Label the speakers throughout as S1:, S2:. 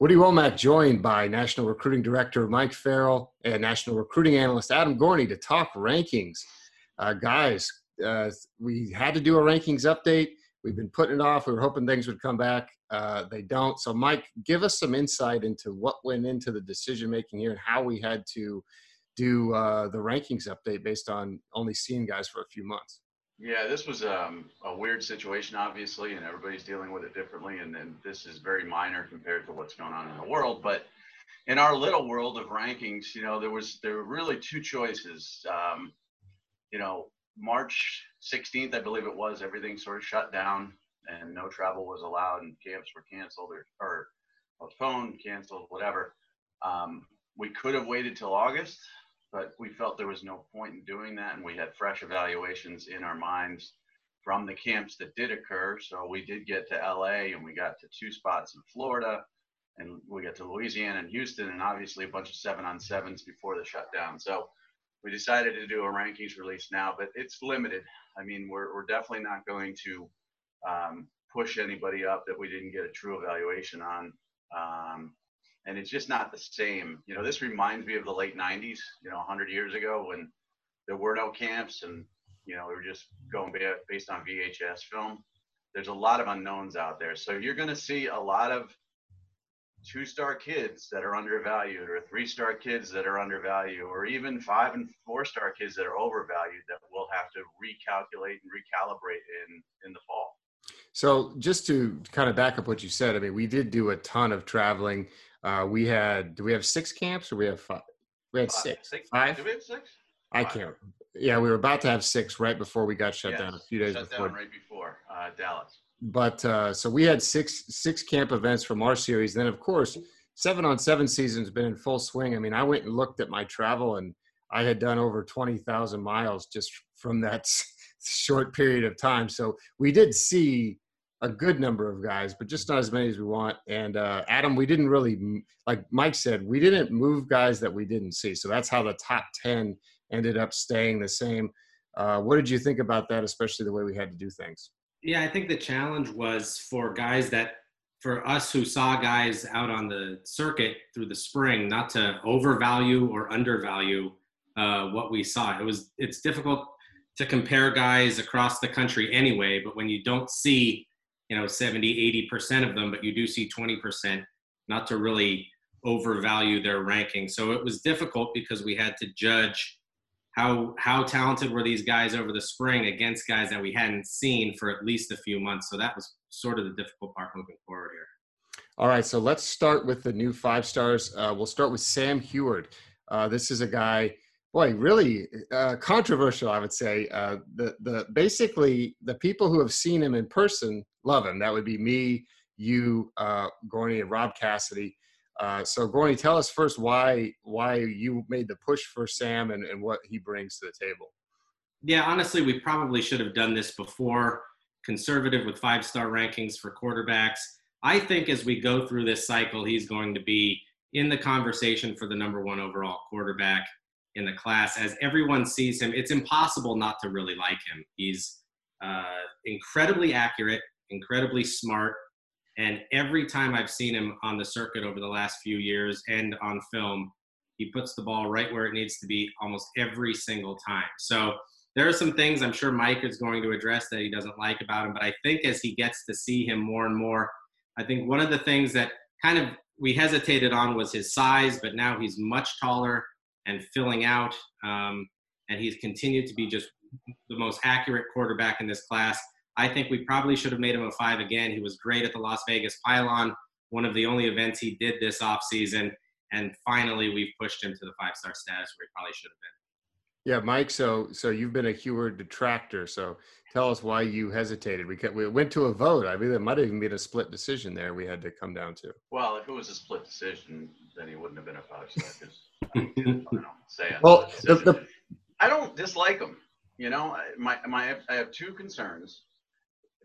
S1: Woody Wommack joined by National Recruiting Director Mike Farrell and National Recruiting Analyst Adam Gorney to talk rankings. Uh, guys, uh, we had to do a rankings update. We've been putting it off. We were hoping things would come back. Uh, they don't. So, Mike, give us some insight into what went into the decision making here and how we had to do uh, the rankings update based on only seeing guys for a few months.
S2: Yeah, this was um, a weird situation, obviously, and everybody's dealing with it differently. And then this is very minor compared to what's going on in the world. But in our little world of rankings, you know, there was there were really two choices. Um, you know, March 16th, I believe it was, everything sort of shut down and no travel was allowed and camps were canceled or, or postponed, canceled, whatever. Um, we could have waited till August, but we felt there was no point in doing that. And we had fresh evaluations in our minds from the camps that did occur. So we did get to LA and we got to two spots in Florida and we got to Louisiana and Houston and obviously a bunch of seven on sevens before the shutdown. So we decided to do a rankings release now, but it's limited. I mean, we're, we're definitely not going to um, push anybody up that we didn't get a true evaluation on. Um, and it's just not the same. You know, this reminds me of the late 90s, you know, 100 years ago when there were no camps and, you know, we were just going based on VHS film. There's a lot of unknowns out there. So you're going to see a lot of two star kids that are undervalued or three star kids that are undervalued or even five and four star kids that are overvalued that we'll have to recalculate and recalibrate in in the fall
S1: so just to kind of back up what you said i mean we did do a ton of traveling uh, we had do we have six camps or we have five we had six.
S2: six
S1: five
S2: do we have six
S1: i five. can't yeah we were about to have six right before we got shut yes, down a few days
S2: shut
S1: before
S2: down right before uh, dallas
S1: but uh, so we had six six camp events from our series. Then of course, seven on seven season's been in full swing. I mean, I went and looked at my travel, and I had done over twenty thousand miles just from that short period of time. So we did see a good number of guys, but just not as many as we want. And uh, Adam, we didn't really, like Mike said, we didn't move guys that we didn't see. So that's how the top ten ended up staying the same. Uh, what did you think about that, especially the way we had to do things?
S3: Yeah, I think the challenge was for guys that, for us who saw guys out on the circuit through the spring, not to overvalue or undervalue uh, what we saw. It was it's difficult to compare guys across the country anyway, but when you don't see, you know, 70, 80% of them, but you do see 20%, not to really overvalue their ranking. So it was difficult because we had to judge how how talented were these guys over the spring against guys that we hadn't seen for at least a few months. So that was sort of the difficult part moving forward here.
S1: All right, so let's start with the new five stars. Uh, we'll start with Sam Huard. Uh, this is a guy, boy, really uh, controversial, I would say. Uh, the the basically the people who have seen him in person love him. That would be me, you, uh, Gorney, and Rob Cassidy. Uh, so Gorney, tell us first why why you made the push for Sam and, and what he brings to the table.
S3: Yeah, honestly, we probably should have done this before. Conservative with five star rankings for quarterbacks. I think as we go through this cycle, he's going to be in the conversation for the number one overall quarterback in the class. As everyone sees him, it's impossible not to really like him. He's uh, incredibly accurate, incredibly smart, and every time I've seen him on the circuit over the last few years and on film, he puts the ball right where it needs to be almost every single time. So there are some things I'm sure Mike is going to address that he doesn't like about him. But I think as he gets to see him more and more, I think one of the things that kind of we hesitated on was his size, but now he's much taller and filling out. Um, and he's continued to be just the most accurate quarterback in this class. I think we probably should have made him a five again. He was great at the Las Vegas Pylon, one of the only events he did this offseason. And finally, we've pushed him to the five star status where he probably should have been.
S1: Yeah, Mike. So, so you've been a Huard detractor. So, tell us why you hesitated. We we went to a vote. I mean, it might have even been a split decision there. We had to come down to.
S2: Well, if it was a split decision, then he wouldn't have been a five star. Say
S1: well, the, the,
S2: I don't dislike him. You know, my my I have two concerns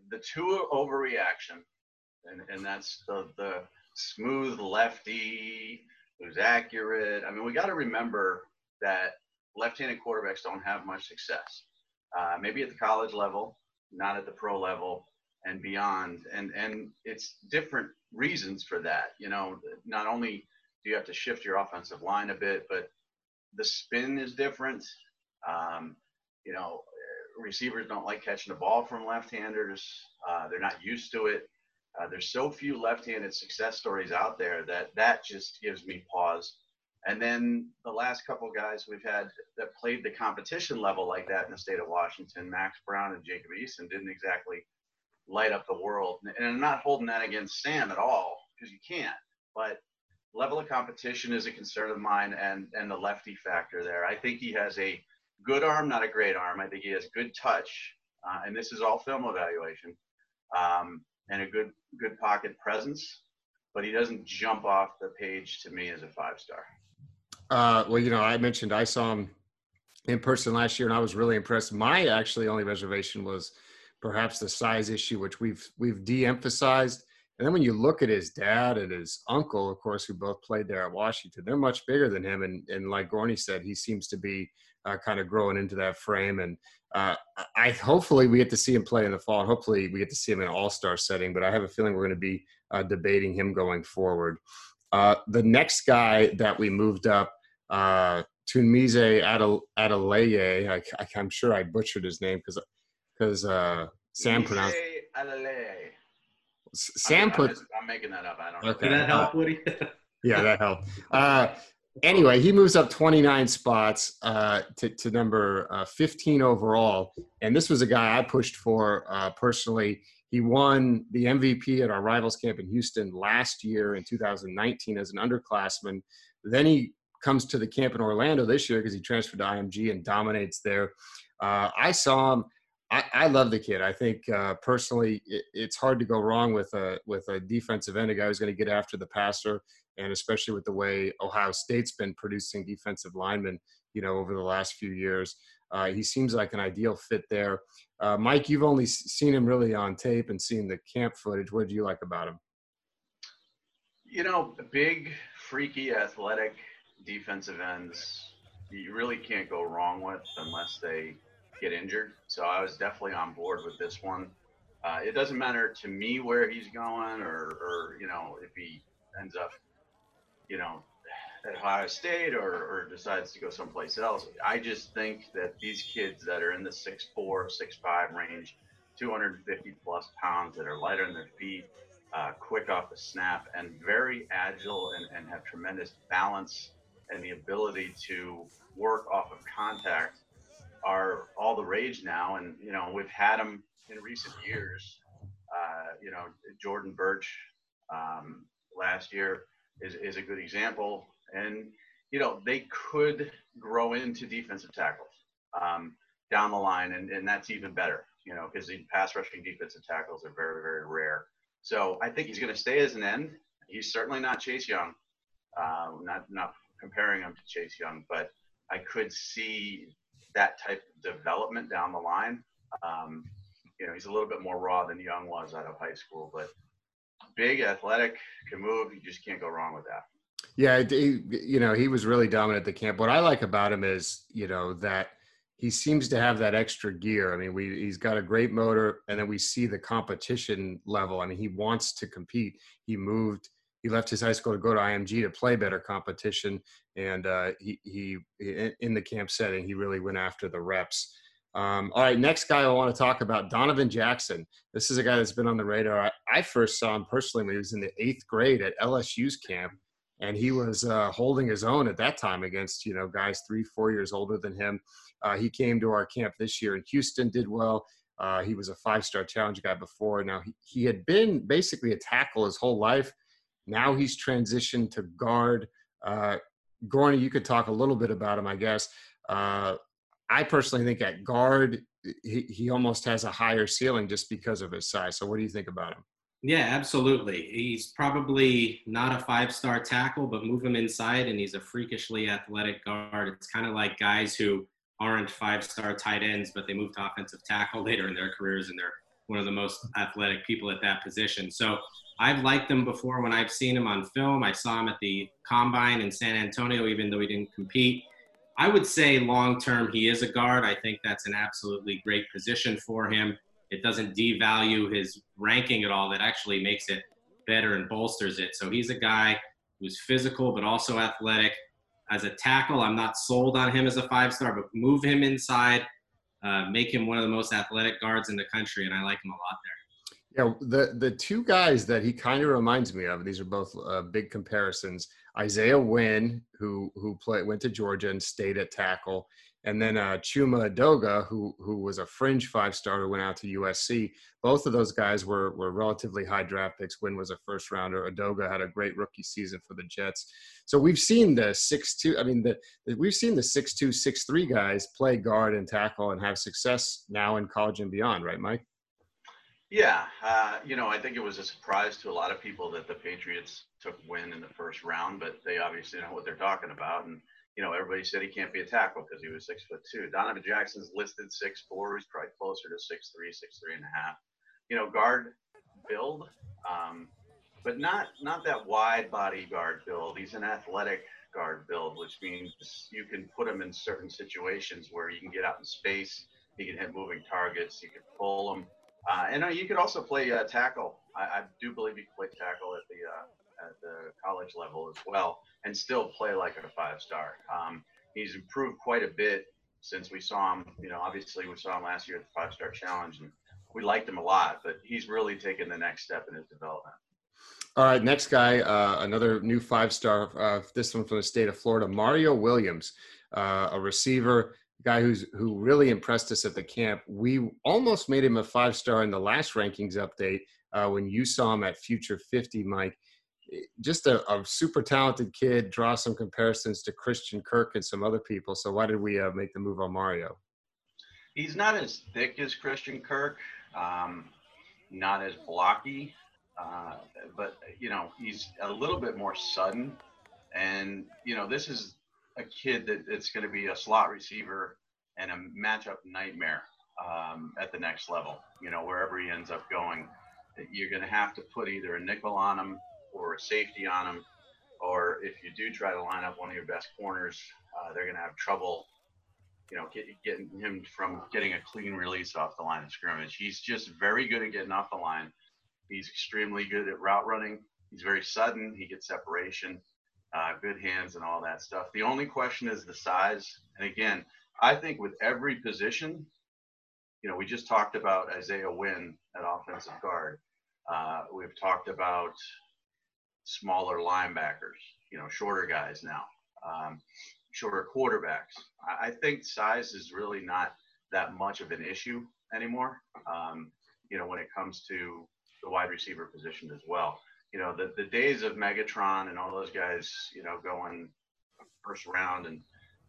S2: the two overreaction, and, and that's the, the smooth lefty who's accurate. I mean, we got to remember that left-handed quarterbacks don't have much success. Uh, maybe at the college level, not at the pro level. and beyond. And and it's different reasons for that. You know, not only do you have to shift your offensive line a bit, but the spin is different. Um, you know, receivers don't like catching the ball from left-handers. Uh, they're not used to it. Uh, there's so few left-handed success stories out there that that just gives me pause. And then the last couple guys we've had that played the competition level like that in the state of Washington, Max Browne and Jacob Eason, didn't exactly light up the world. And I'm not holding that against Sam at all because you can't. But level of competition is a concern of mine, and and the lefty factor there. I think he has a good arm, not a great arm. I think he has good touch, uh, and this is all film evaluation, um, and a good good pocket presence. But he doesn't jump off the page to me as a five star.
S1: Uh, well, you know, I mentioned I saw him in person last year, and I was really impressed. My actually only reservation was perhaps the size issue, which we've we've de-emphasized. And then when you look at his dad and his uncle, of course, who both played there at Washington, they're much bigger than him. And, and like Gorney said, he seems to be uh, kind of growing into that frame. And uh, I hopefully we get to see him play in the fall. Hopefully we get to see him in an all-star setting. But I have a feeling we're going to be uh, debating him going forward. Uh, the next guy that we moved up, uh, Tunmise Adeleye, I, I, I'm sure I butchered his name because because uh, Sam pronounced. Sam
S2: I'm,
S1: put.
S2: I'm, I'm, making that up. I don't know.
S3: Okay. Did that help, Woody?
S1: yeah, that helped. Uh, anyway, he moves up 29 spots uh, to, to number uh, 15 overall. And this was a guy I pushed for uh, personally. He won the MVP at our rivals camp in Houston last year in 2019 as an underclassman. Then he comes to the camp in Orlando this year because he transferred to IMG and dominates there. Uh, I saw him I, I, love the kid. I think uh, personally, it, it's hard to go wrong with a with a defensive end, a guy who's going to get after the passer, and especially with the way Ohio State's been producing defensive linemen, you know, over the last few years. Uh, he seems like an ideal fit there. Uh, Mike, you've only seen him really on tape and seen the camp footage. What do you like about him?
S2: You know, big, freaky, athletic defensive ends. You really can't go wrong with unless they get injured. So I was definitely on board with this one. Uh, it doesn't matter to me where he's going or, or, you know, if he ends up, you know, at Ohio State or, or decides to go someplace else. I just think that these kids that are in the 6'4, 6'5 range, 250 plus pounds that are lighter on their feet, uh, quick off the snap, and very agile and, and have tremendous balance and the ability to work off of contact are all the rage now, and you know we've had them in recent years. Uh, you know, Jordan Burch um, last year is is a good example, and you know they could grow into defensive tackles um, down the line, and, and that's even better. You know, because the pass rushing defensive tackles are very very rare. So I think he's going to stay as an end. He's certainly not Chase Young. Uh, not not comparing him to Chase Young, but I could see that type of development down the line. Um, you know, he's a little bit more raw than Young was out of high school, but big, athletic, can move. You just can't go wrong with that.
S1: Yeah, he, you know, he was really dominant at the camp. What I like about him is, you know, that he seems to have that extra gear. I mean, we he's got a great motor, and then we see the competition level. I mean, he wants to compete. He moved he left his high school to go to IMG to play better competition, and uh, he, he in the camp setting he really went after the reps. Um, all right, next guy I want to talk about, Donovan Jackson. This is a guy that's been on the radar. I, I first saw him personally when he was in the eighth grade at LSU's camp, and he was uh, holding his own at that time against you know guys three, four years older than him. Uh, he came to our camp this year in Houston, did well. Uh, he was a five-star challenge guy before. Now he, he had been basically a tackle his whole life now he's transitioned to guard. Uh, Gorney, you could talk a little bit about him, I guess. Uh, I personally think at guard, he, he almost has a higher ceiling just because of his size. So, what do you think about him?
S3: Yeah, absolutely. He's probably not a five star tackle, but move him inside and he's a freakishly athletic guard. It's kind of like guys who aren't five star tight ends, but they move to offensive tackle later in their careers and they're one of the most athletic people at that position. So I've liked him before when I've seen him on film. I saw him at the combine in San Antonio, even though he didn't compete. I would say long term, he is a guard. I think that's an absolutely great position for him. it doesn't devalue his ranking at all. That actually makes it better and bolsters it. So he's a guy who's physical but also athletic. As a tackle, I'm not sold on him as a five star, but move him inside, uh, make him one of the most athletic guards in the country, and I like him a lot there.
S1: Yeah, the the two guys that he kind of reminds me of. These are both uh, big comparisons. Isaiah Wynn, who who played went to Georgia and stayed at tackle, and then uh, Chuma Edoga, who who was a fringe five starter, went out to USC. Both of those guys were were relatively high draft picks. Wynn was a first rounder. Edoga had a great rookie season for the Jets. So we've seen the six two. I mean, the we've seen the six two six three guys play guard and tackle and have success now in college and beyond. Right, Mike?
S2: Yeah, uh, you know, I think it was a surprise to a lot of people that the Patriots took Wynn in the first round, but they obviously know what they're talking about. And, you know, everybody said he can't be a tackle because he was six foot two. Donovan Jackson's listed six four. He's probably closer to six three, six three and a half. You know, guard build, um, but not not that wide body guard build. He's an athletic guard build, which means you can put him in certain situations where you can get out in space. He can hit moving targets. You can pull him uh, and uh, you could also play uh, tackle. I, I, do believe you can play tackle at the uh, at the college level as well, and still play like a five star. Um, he's improved quite a bit since we saw him. You know, obviously we saw him last year at the five star challenge, and we liked him a lot. But he's really taken the next step in his development.
S1: All right, next guy, uh, another new five star. Uh, this one from the state of Florida, Mario Williams, a receiver guy who's who really impressed us at the camp. We almost made him a five star in the last rankings update uh, when you saw him at Future 50, Mike. Just a, a, super talented kid. Draw some comparisons to Christian Kirk and some other people. So why did we uh, make the move on Mario?
S2: He's not as thick as Christian Kirk. Um, not as blocky, uh, but you know he's a little bit more sudden. And you know this is a kid that it's going to be a slot receiver and a matchup nightmare um, at the next level. You know, wherever he ends up going, you're going to have to put either a nickel on him or a safety on him, or if you do try to line up one of your best corners, uh, they're going to have trouble. You know, get, getting him from getting a clean release off the line of scrimmage. He's just very good at getting off the line. He's extremely good at route running. He's very sudden. He gets separation uh, good hands and all that stuff. The only question is the size. And again, I think with every position, you know, we just talked about Isaiah Wynn at offensive guard. Uh, we've talked about smaller linebackers, you know, shorter guys now, um, shorter quarterbacks. I, I, think size is really not that much of an issue anymore, um, you know, when it comes to the wide receiver position as well you know, the, the days of Megatron and all those guys, you know, going first round and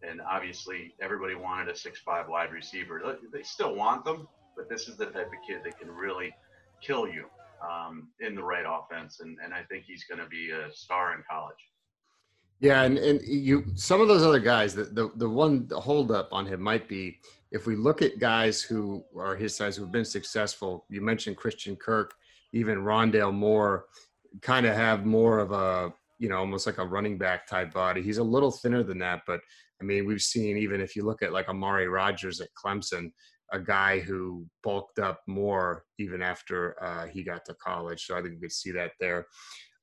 S2: and obviously everybody wanted a six five wide receiver. They still want them, but this is the type of kid that can really kill you um, in the right offense, and and I think he's going to be a star in college.
S1: Yeah, and, and you some of those other guys, the, the the one hold up on him might be if we look at guys who are his size who've been successful. You mentioned Christian Kirk, even Rondale Moore kind of have more of a you know almost like a running back type body. He's a little thinner than that, but I mean we've seen even if you look at like Amari Rodgers at Clemson, a guy who bulked up more even after uh, he got to college. So I think we could see that there.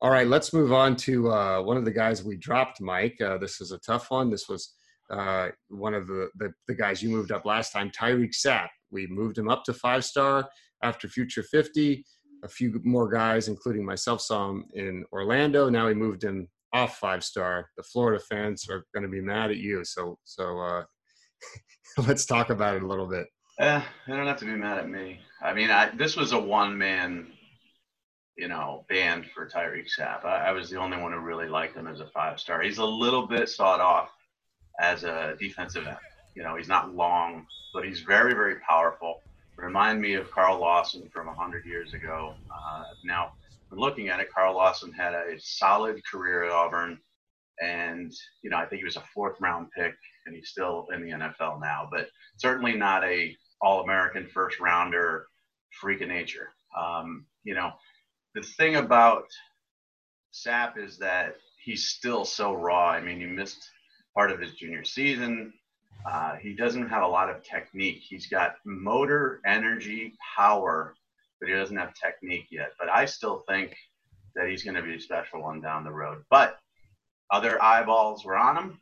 S1: All right, let's move on to uh, one of the guys we dropped, Mike. Uh, this is a tough one. This was uh, one of the, the, the guys you moved up last time, Tyreak Sapp. We moved him up to five star after Future 50 a few more guys, including myself, saw him in Orlando. Now he moved him off five star. The Florida fans are going to be mad at you. So, so uh, let's talk about it a little bit.
S2: Eh, they don't have to be mad at me. I mean, I, this was a one man, you know, band for Tyreak Sapp. I, I was the only one who really liked him as a five star. He's a little bit sawed off as a defensive end. You know, he's not long, but he's very, very powerful remind me of Carl Lawson from 100 years ago. Uh, now, looking at it, Carl Lawson had a solid career at Auburn. And, you know, I think he was a fourth round pick and he's still in the NFL now, but certainly not a all American first rounder freak of nature. Um, you know, the thing about Sapp is that he's still so raw. I mean, he missed part of his junior season. Uh, he doesn't have a lot of technique. He's got motor, energy, power, but he doesn't have technique yet. But I still think that he's going to be a special one down the road. But other eyeballs were on him.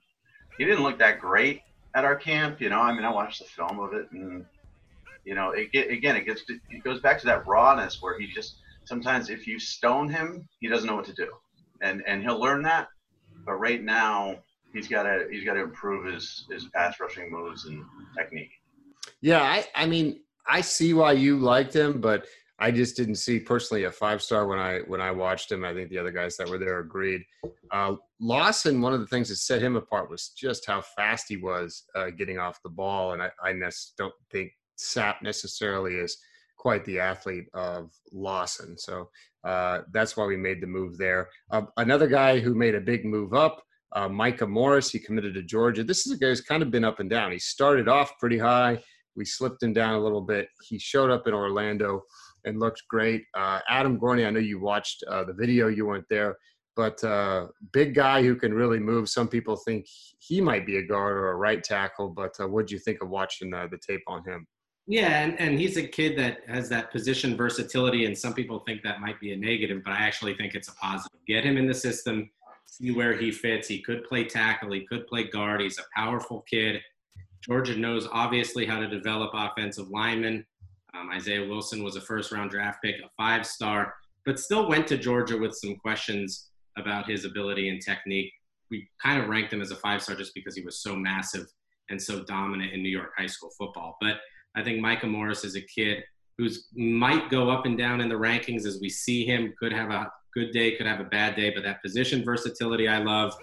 S2: He didn't look that great at our camp. You know, I mean, I watched the film of it, and you know, it get, again, it gets it goes back to that rawness where he just sometimes if you stone him, he doesn't know what to do, and and he'll learn that. But right now, he's got to he's got to improve his his pass rushing moves and technique.
S1: Yeah, I I mean, I see why you liked him, but I just didn't see personally a five star when I when I watched him. I think the other guys that were there agreed. Uh, Lawson, one of the things that set him apart was just how fast he was uh, getting off the ball, and I, I don't think Sapp necessarily is quite the athlete of Lawson. So uh, that's why we made the move there. Uh, another guy who made a big move up, uh, Micah Morris. He committed to Georgia. This is a guy who's kind of been up and down. He started off pretty high. We slipped him down a little bit. He showed up in Orlando and looked great. Uh, Adam Gorney, I know you watched uh, the video, you weren't there, but uh, big guy who can really move. Some people think he might be a guard or a right tackle, but uh, what do you think of watching uh, the tape on him?
S3: Yeah, and, and he's a kid that has that position versatility, and some people think that might be a negative, but I actually think it's a positive. Get him in the system, see where he fits. He could play tackle, he could play guard. He's a powerful kid. Georgia knows obviously how to develop offensive linemen. Um, Isaiah Wilson was a first round draft pick, a five star, but still went to Georgia with some questions about his ability and technique. We kind of ranked him as a five star just because he was so massive and so dominant in New York high school football. But I think Micah Morris is a kid who's might go up and down in the rankings as we see him. Could have a good day, could have a bad day, but that position versatility I love.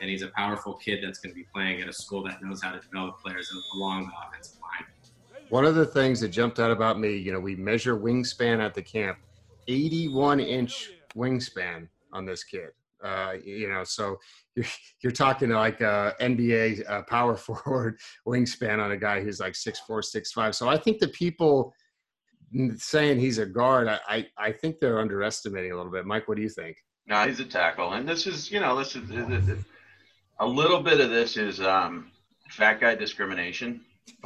S3: And he's a powerful kid that's going to be playing at a school that knows how to develop players along the offensive line.
S1: One of the things that jumped out about me, you know, we measure wingspan at the camp, 81 inch wingspan on this kid. Uh, you know, so you're, you're talking like a NBA uh, power forward wingspan on a guy who's like six four, six five. So I think the people saying he's a guard, I, I think they're underestimating a little bit. Mike, what do you think?
S2: No, he's a tackle, and this is you know this is a little bit of this is um, fat guy discrimination.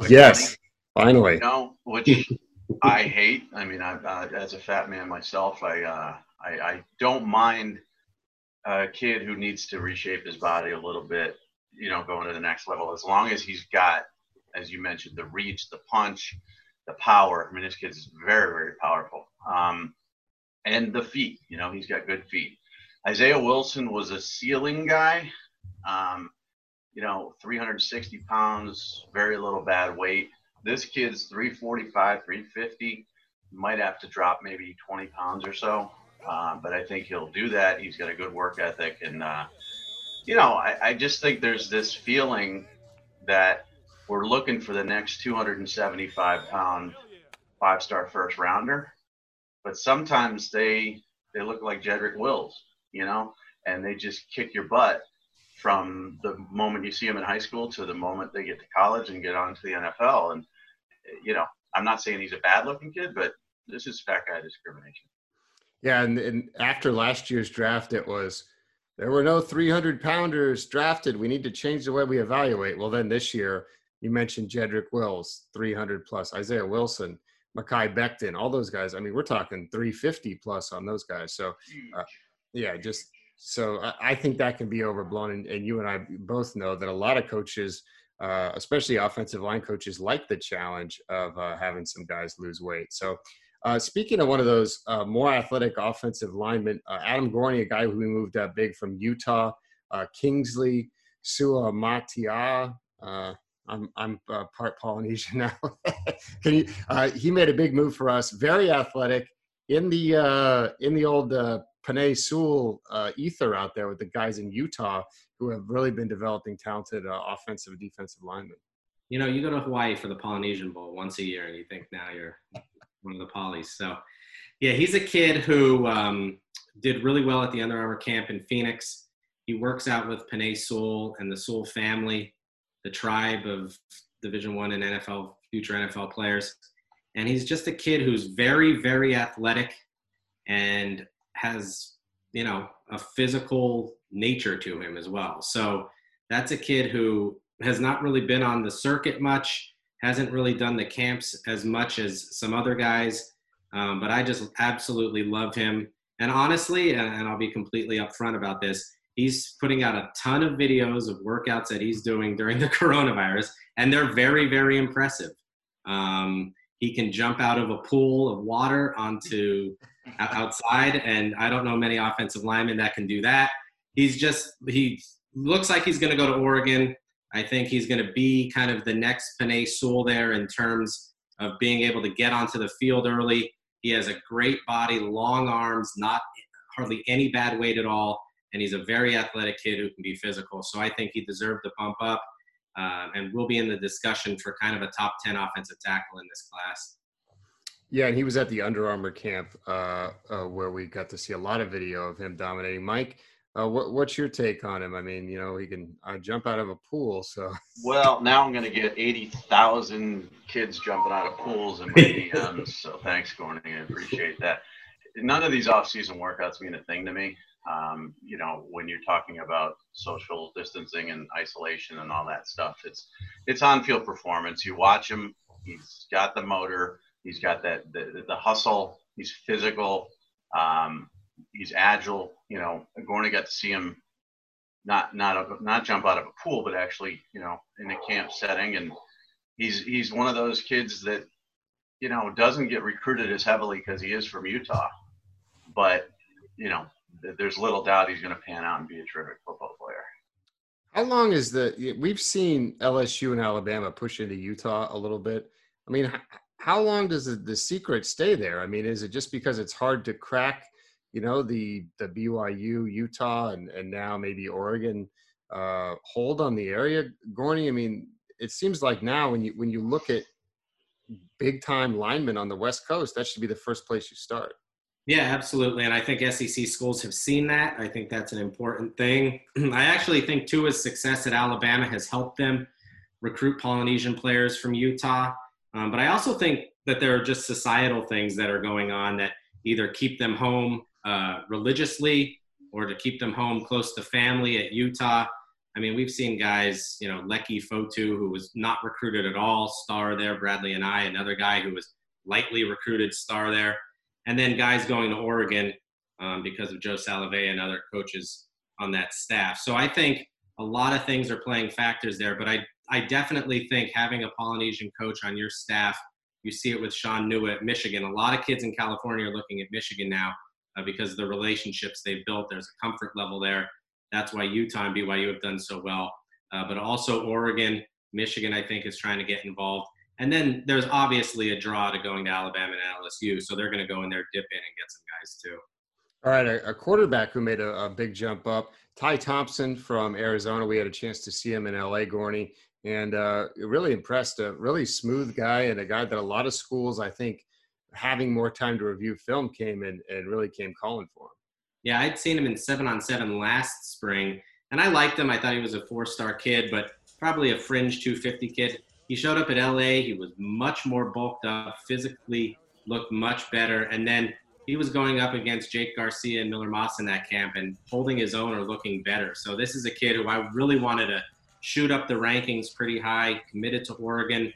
S1: Yes. Finally.
S2: You know, which I hate. I mean, I, uh, as a fat man myself, I, uh, I, I don't mind a kid who needs to reshape his body a little bit. You know, going to the next level as long as he's got, as you mentioned, the reach, the punch, the power. I mean, this kid's very, very powerful. Um, and the feet. You know, he's got good feet. Isaiah Wilson was a ceiling guy. Um, you know, 360 pounds, very little bad weight this kid's 345, 350. Might have to drop maybe 20 pounds or so, uh, but I think he'll do that. He's got a good work ethic, and uh, you know, I, I just think there's this feeling that we're looking for the next 275 pound five star first rounder, but sometimes they they look like Jedrick Wills, you know, and they just kick your butt from the moment you see them in high school to the moment they get to college and get on to the NFL. And you know, I'm not saying he's a bad looking kid, but this is fat guy discrimination.
S1: Yeah, and, and after last year's draft, it was there were no 300 pounders drafted. We need to change the way we evaluate. Well, then this year, you mentioned Jedrick Wills, 300 plus, Isaiah Wilson, Mekhi Becton, all those guys. I mean, we're talking 350 plus on those guys. So, uh, yeah, just so I, I, think that can be overblown. And, and you and I both know that a lot of coaches – uh, especially offensive line coaches like the challenge of uh, having some guys lose weight. So, uh, speaking of one of those uh, more athletic offensive linemen, uh, Adam Gorney, a guy who we moved up big from Utah, uh, Kingsley Suamataia. I'm I'm uh, part Polynesian now. Can you? Uh, he made a big move for us. Very athletic in the uh, in the old Penei Sewell ether out there with the guys in Utah who have really been developing talented uh, offensive and defensive linemen.
S3: You know, you go to Hawaii for the Polynesian Bowl once a year, and you think now you're one of the polys. So, yeah, he's a kid who um, did really well at the Under Armour camp in Phoenix. He works out with Penei Sewell and the Sewell family, the tribe of Division One and NFL future NFL players. And he's just a kid who's very, very athletic and has, you know, a physical nature to him as well. So that's a kid who has not really been on the circuit much, hasn't really done the camps as much as some other guys. Um, but I just absolutely love him. And honestly, and, and I'll be completely upfront about this, he's putting out a ton of videos of workouts that he's doing during the coronavirus, and they're very, very impressive. Um, he can jump out of a pool of water onto outside, and I don't know many offensive linemen that can do that. He's just he looks like he's going to go to Oregon. I think he's going to be kind of the next Penei Sewell there in terms of being able to get onto the field early. He has a great body, long arms, not hardly any bad weight at all, and he's a very athletic kid who can be physical. So I think he deserved the bump up uh, and we'll be in the discussion for kind of a top 10 offensive tackle in this class.
S1: Yeah, and he was at the Under Armour camp uh, uh, where we got to see a lot of video of him dominating. Mike, uh, what, what's your take on him? I mean, you know, he can uh, jump out of a pool. So.
S2: Well, now I'm going to get 80,000 kids jumping out of pools in my DMs. so thanks, Gorney. I appreciate that. None of these off-season workouts mean a thing to me. Um, you know, when you're talking about social distancing and isolation and all that stuff, it's it's on-field performance. You watch him; he's got the motor, he's got that the, the hustle, he's physical, um, he's agile. You know, Gorney got to get to see him not not not jump out of a pool, but actually, you know, in a camp setting, and he's he's one of those kids that you know doesn't get recruited as heavily because he is from Utah, but you know there's little doubt he's going to pan out and be a terrific football player.
S1: How long is the? We've seen LSU and Alabama push into Utah a little bit. I mean, how long does the, the secret stay there? I mean, is it just because it's hard to crack? You know, the the BYU, Utah, and and now maybe Oregon uh, hold on the area. Gorney, I mean, it seems like now when you when you look at big time linemen on the West Coast, that should be the first place you start.
S3: Yeah, absolutely. And I think SEC schools have seen that. I think that's an important thing. I actually think Tua's success at Alabama has helped them recruit Polynesian players from Utah. Um, but I also think that there are just societal things that are going on that either keep them home uh, religiously or to keep them home close to family at Utah. I mean, we've seen guys, you know, Leki Fotu, who was not recruited at all, star there, Bradlee Anae, another guy who was lightly recruited, star there and then guys going to Oregon um, because of Joe Salave'a and other coaches on that staff. So I think a lot of things are playing factors there, but I I definitely think having a Polynesian coach on your staff, you see it with Shaun Nua at Michigan. A lot of kids in California are looking at Michigan now uh, because of the relationships they've built. There's a comfort level there. That's why Utah and BYU have done so well. Uh, but also Oregon, Michigan, I think, is trying to get involved. And then there's obviously a draw to going to Alabama and LSU, so they're going to go in there, dip in, and get some guys too.
S1: All right, a, a quarterback who made a, a, big jump up, Ty Thompson from Arizona. We had a chance to see him in LA, Gorney, and uh, really impressed. A really smooth guy and a guy that a lot of schools, I think, having more time to review film came and, and really came calling for him.
S3: Yeah, I'd seen him in seven on seven last spring, and I liked him. I thought he was a four star kid, but probably a fringe 250 kid he showed up at LA. He was much more bulked up, physically looked much better. And then he was going up against Jake Garcia and Miller Moss in that camp and holding his own or looking better. So this is a kid who I really wanted to shoot up the rankings pretty high, committed to Oregon.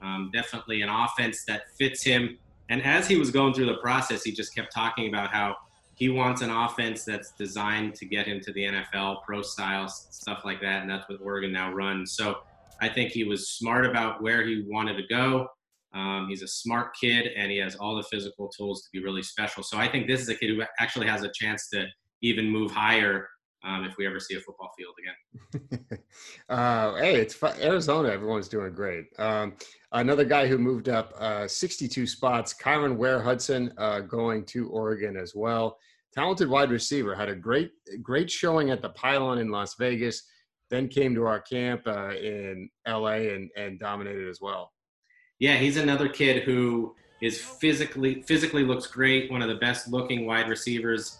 S3: Um, definitely an offense that fits him. And as he was going through the process, he just kept talking about how he wants an offense that's designed to get him to the NFL, pro style, stuff like that. And that's what Oregon now runs. So I think he was smart about where he wanted to go. Um, he's a smart kid and he has all the physical tools to be really special. So I think this is a kid who actually has a chance to even move higher um, if we ever see a football field
S1: again. uh, hey, it's fun. Arizona. Everyone's doing great. Um, another guy who moved up uh, 62 spots, Kyron Ware Hudson, uh, going to Oregon as well. Talented wide receiver, had a great, great showing at the Pylon in Las Vegas then came to our camp uh, in LA and, and dominated as well.
S3: Yeah, he's another kid who is physically physically looks great. One of the best looking wide receivers,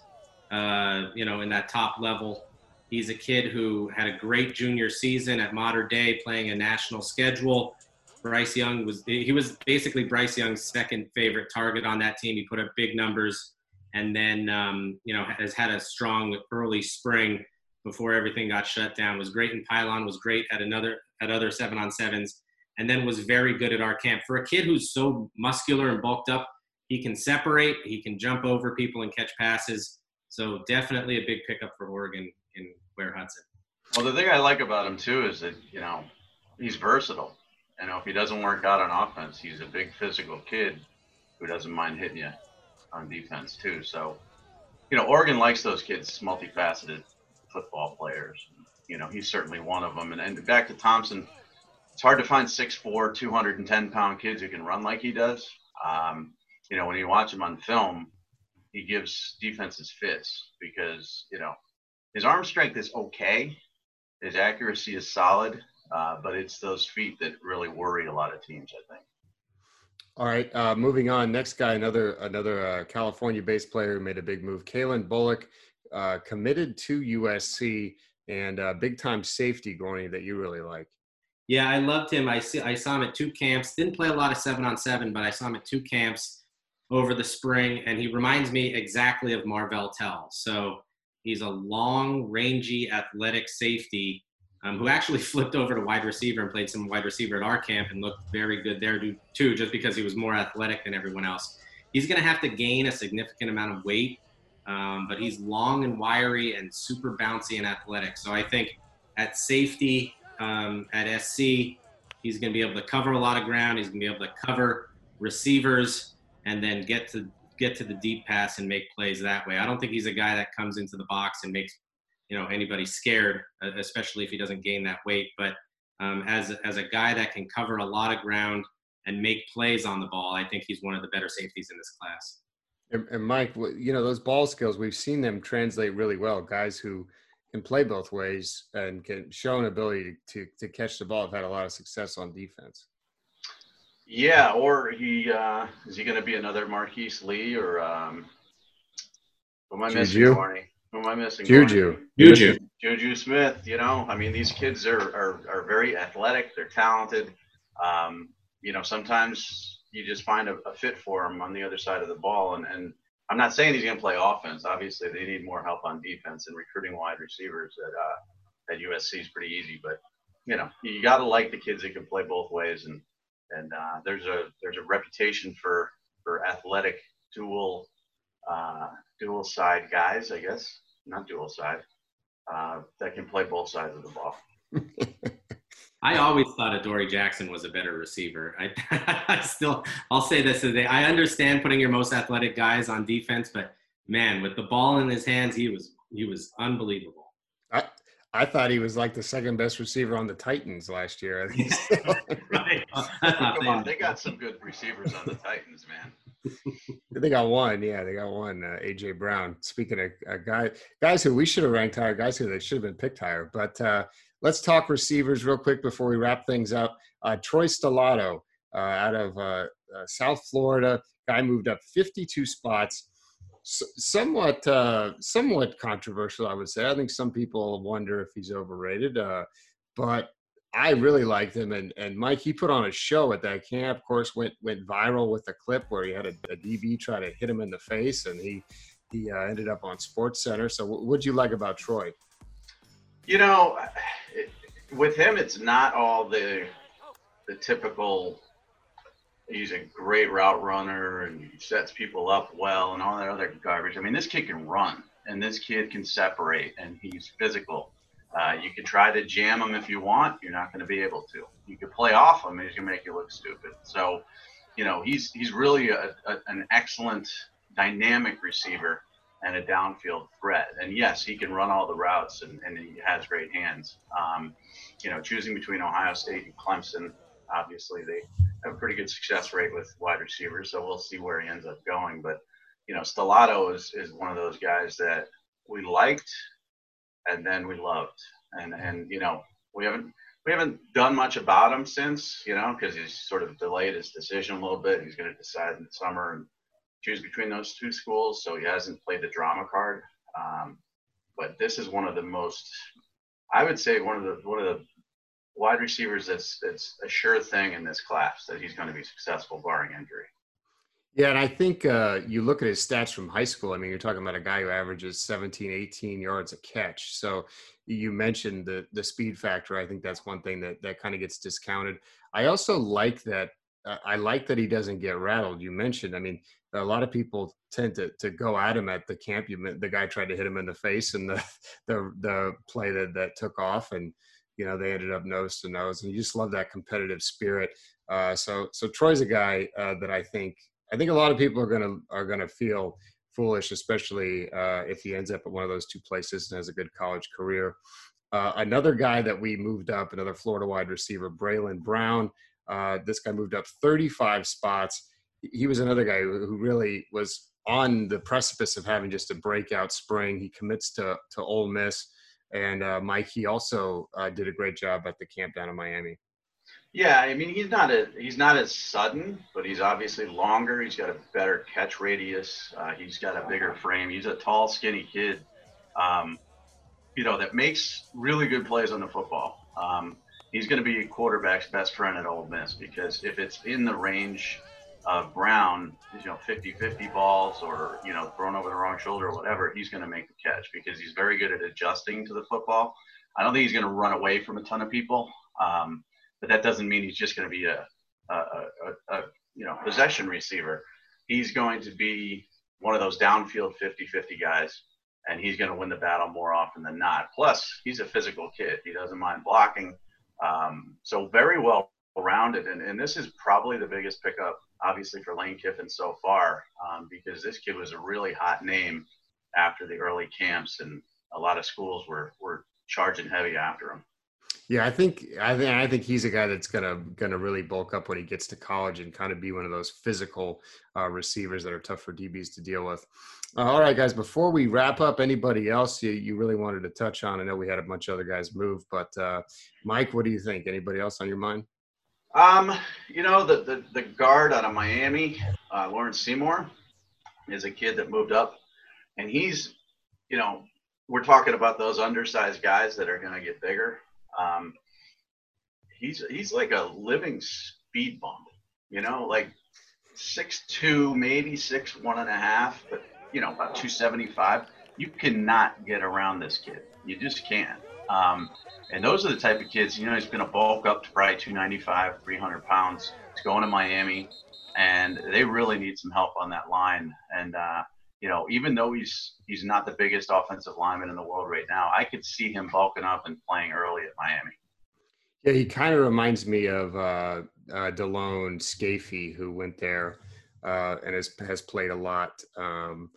S3: uh, you know, in that top level. He's a kid who had a great junior season at Mater Dei, playing a national schedule. Bryce Young was he was basically Bryce Young's second favorite target on that team. He put up big numbers, and then um, you know has had a strong early spring before everything got shut down. Was great in pylon. Was great at another at other seven on sevens, and then was very good at our camp. For a kid who's so muscular and bulked up, he can separate. He can jump over people and catch passes. So definitely a big pickup for Oregon in Ware Hudson.
S2: Well, the thing I like about him too is that you know he's versatile. You know, if he doesn't work out on offense, he's a big physical kid who doesn't mind hitting you on defense too. So, you know, Oregon likes those kids, multifaceted football players. You know, he's certainly one of them. And, and back to Thompson, it's hard to find 6'4", 210 pound kids who can run like he does. Um, you know, when you watch him on film, he gives defenses fits because you know his arm strength is okay, his accuracy is solid, uh, but it's those feet that really worry a lot of teams. I think.
S1: All right, uh, moving on. Next guy, another another uh, California-based player who made a big move. Calen Bullock uh, committed to USC and uh, big-time safety going that you really like.
S3: Yeah, I loved him. I see. I saw him at two camps. Didn't play a lot of seven on seven, but I saw him at two camps over the spring, and he reminds me exactly of Marvell Tell. So he's a long, rangy, athletic safety um, who actually flipped over to wide receiver and played some wide receiver at our camp and looked very good there too, just because he was more athletic than everyone else. He's going to have to gain a significant amount of weight, um, but he's long and wiry and super bouncy and athletic. So I think at safety um, at SC, he's going to be able to cover a lot of ground. He's going to be able to cover receivers and then get to get to the deep pass and make plays that way. I don't think he's a guy that comes into the box and makes you know anybody scared, uh, especially if he doesn't gain that weight. But um, as as a guy that can cover a lot of ground and make plays on the ball, I think he's one of the better safeties in this class.
S1: And, and Mike, you know those ball skills we've seen them translate really well. Guys who can play both ways and can show an ability to, to catch the ball have had a lot of success on defense.
S2: Yeah, or he uh, is he going to be another Marquise Lee or um, who am I Juju. missing, Barney? Who am I missing?
S1: Juju.
S3: Juju.
S2: Juju Smith. You know, I mean, these kids are are, are very athletic. They're talented. Um, you know, sometimes you just find a, a, fit for him on the other side of the ball. And, and I'm not saying he's going to play offense. Obviously, they need more help on defense and recruiting wide receivers at uh, at USC is pretty easy. But you know, you got to like the kids that can play both ways. And and uh, there's a there's a reputation for for athletic dual uh, dual side guys, I guess, not dual side, uh, that can play both sides of the ball.
S3: I always thought Adoree Jackson was a better receiver. I, I still, I'll say this today. I understand putting your most athletic guys on defense, but man, with the ball in his hands, he was he was unbelievable.
S1: I, I thought he was like the second best receiver on the Titans last year.
S2: right. Come on, they got some good receivers on the Titans, man.
S1: they got one, yeah, they got one. Uh, AJ Brown. Speaking of uh, guy, guys who we should have ranked higher, guys who they should have been picked higher. But uh, let's talk receivers real quick before we wrap things up. Uh, Troy Stellato uh, out of uh, South Florida, guy moved up 52 spots. somewhat, somewhat controversial, I would say. I think some people wonder if he's overrated, but I really liked him, and and Mike he put on a show at that camp. Of course, went went viral with a clip where he had a, a DB try to hit him in the face, and he he uh, ended up on Sports Center. So, what would you like about Troy?
S2: You know, it, with him, it's not all the the typical. He's a great route runner and he sets people up well and all that other garbage. I mean, this kid can run and this kid can separate and he's physical uh, you can try to jam him if you want. You're not going to be able to. You can play off him, and he's going to make you look stupid. So, you know, he's he's really a, a, an excellent dynamic receiver and a downfield threat. And yes, he can run all the routes, and, and he has great hands. Um, you know, choosing between Ohio State and Clemson, obviously they have a pretty good success rate with wide receivers. So we'll see where he ends up going. But you know, Stellato is is one of those guys that we liked and then we loved. And and you know we haven't we haven't done much about him since you know because he's sort of delayed his decision a little bit. He's going to decide in the summer and choose between those two schools, so he hasn't played the drama card. Um, but this is one of the most, I would say, one of the one of the wide receivers that's that's a sure thing in this class that he's going to be successful barring injury.
S1: Yeah, and I think uh, you look at his stats from high school. I mean, you're talking about a guy who averages 17, 18 yards a catch. So you mentioned the the speed factor. I think that's one thing that that kind of gets discounted. I also like that. Uh, I like that he doesn't get rattled. You mentioned. I mean, a lot of people tend to to go at him at the camp. You the guy tried to hit him in the face, and the the the play that that took off, and you know they ended up nose to nose. And you just love that competitive spirit. Uh, so so Troy's a guy uh, that I think I think a lot of people are gonna are gonna feel foolish, especially uh, if he ends up at one of those two places and has a good college career. Uh, another guy that we moved up, another Florida wide receiver, Braylon Brown. Uh, this guy moved up 35 spots. He was another guy who really was on the precipice of having just a breakout spring. He commits to to Ole Miss, and uh, Mike. He also uh, did a great job at the camp down in Miami.
S2: Yeah, I mean he's not a he's not as sudden, but he's obviously longer. He's got a better catch radius. Uh, he's got a bigger frame. He's a tall, skinny kid, um, you know, that makes really good plays on the football. Um, he's going to be quarterback's best friend at Ole Miss because if it's in the range of Brown, you know, 50-50 balls or you know thrown over the wrong shoulder or whatever, he's going to make the catch because he's very good at adjusting to the football. I don't think he's going to run away from a ton of people. Um, but that doesn't mean he's just going to be a, a, a, a, you know possession receiver. He's going to be one of those downfield 50-50 guys, and he's going to win the battle more often than not. Plus, he's a physical kid. He doesn't mind blocking. Um, so very well rounded, and, and this is probably the biggest pickup, obviously, for Lane Kiffin so far, um, because this kid was a really hot name after the early camps, and a lot of schools were were charging heavy after him.
S1: Yeah, I think I think I think he's a guy that's gonna gonna really bulk up when he gets to college and kind of be one of those physical uh, receivers that are tough for DBs to deal with. Uh, all right, guys. Before we wrap up, anybody else you, you really wanted to touch on? I know we had a bunch of other guys move, but uh, Mike, what do you think? Anybody else on your mind?
S2: Um, you know, the the, the guard out of Miami, uh, Lawrence Seymour, is a kid that moved up, and he's, you know, we're talking about those undersized guys that are going to get bigger um, he's he's like a living speed bump. You know, like six two, maybe six one and a half, but you know about two seventy five. You cannot get around this kid. You just can't. Um, and those are the type of kids. You know, he's going to bulk up to probably 295, 300 pounds. He's going to Miami, and they really need some help on that line. And uh, you know, even though he's he's not the biggest offensive lineman in the world right now, I could see him bulking up and playing early at Miami.
S1: Yeah, he kind of reminds me of uh, uh, Delone Scafey, who went there uh, and has has played a lot um,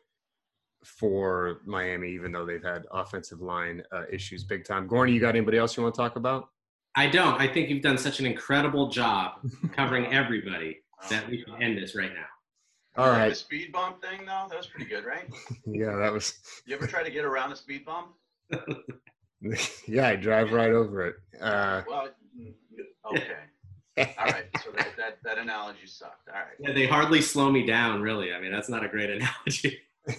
S1: for Miami, even though they've had offensive line uh, issues big time. Gorney, you got anybody else you want to talk about?
S3: I don't. I think you've done such an incredible job covering everybody that we can end this right now.
S1: All right.
S2: The speed bump thing, though, that was pretty good, right?
S1: yeah, that was.
S2: You ever try to get around a speed bump?
S1: yeah, I drive right over it. Uh,
S2: well, okay. All right. So that, that, that analogy sucked. All right.
S3: Yeah, they hardly slow me down, really. I mean, that's not a great analogy.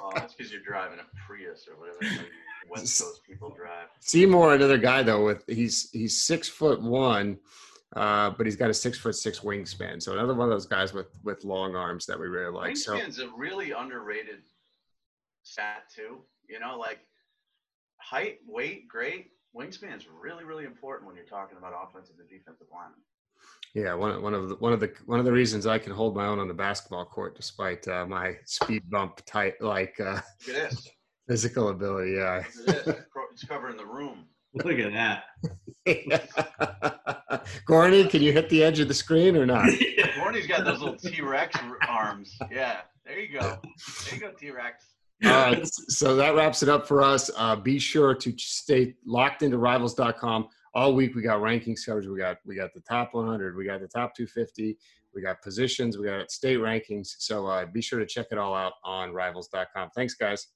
S2: oh, that's because you're driving a Prius or whatever West Coast people drive.
S1: Seymour, another guy though, with he's he's six foot one uh, but he's got a six foot six wingspan. So another one of those guys with with long arms that we really like.
S2: Wingspan's
S1: so,
S2: a really underrated stat too. You know, like height, weight, great. Wingspan's really, really important when you're talking about offensive and defensive linemen.
S1: Yeah, one, one of the one of the one of the reasons I can hold my own on the basketball court despite uh, my speed bump type like uh, physical ability. Yeah,
S2: it's covering the room.
S3: Look at that.
S1: Gorney, can you hit the edge of the screen or not?
S2: Gorney's got those little T Rex arms. Yeah, there you go. There you go, T Rex.
S1: All right, so that wraps it up for us. Uh, be sure to stay locked into rivals.com all week. We got rankings coverage. We got we got the top 100. We got the top 250. We got positions. We got state rankings. So uh, be sure to check it all out on rivals.com. Thanks, guys.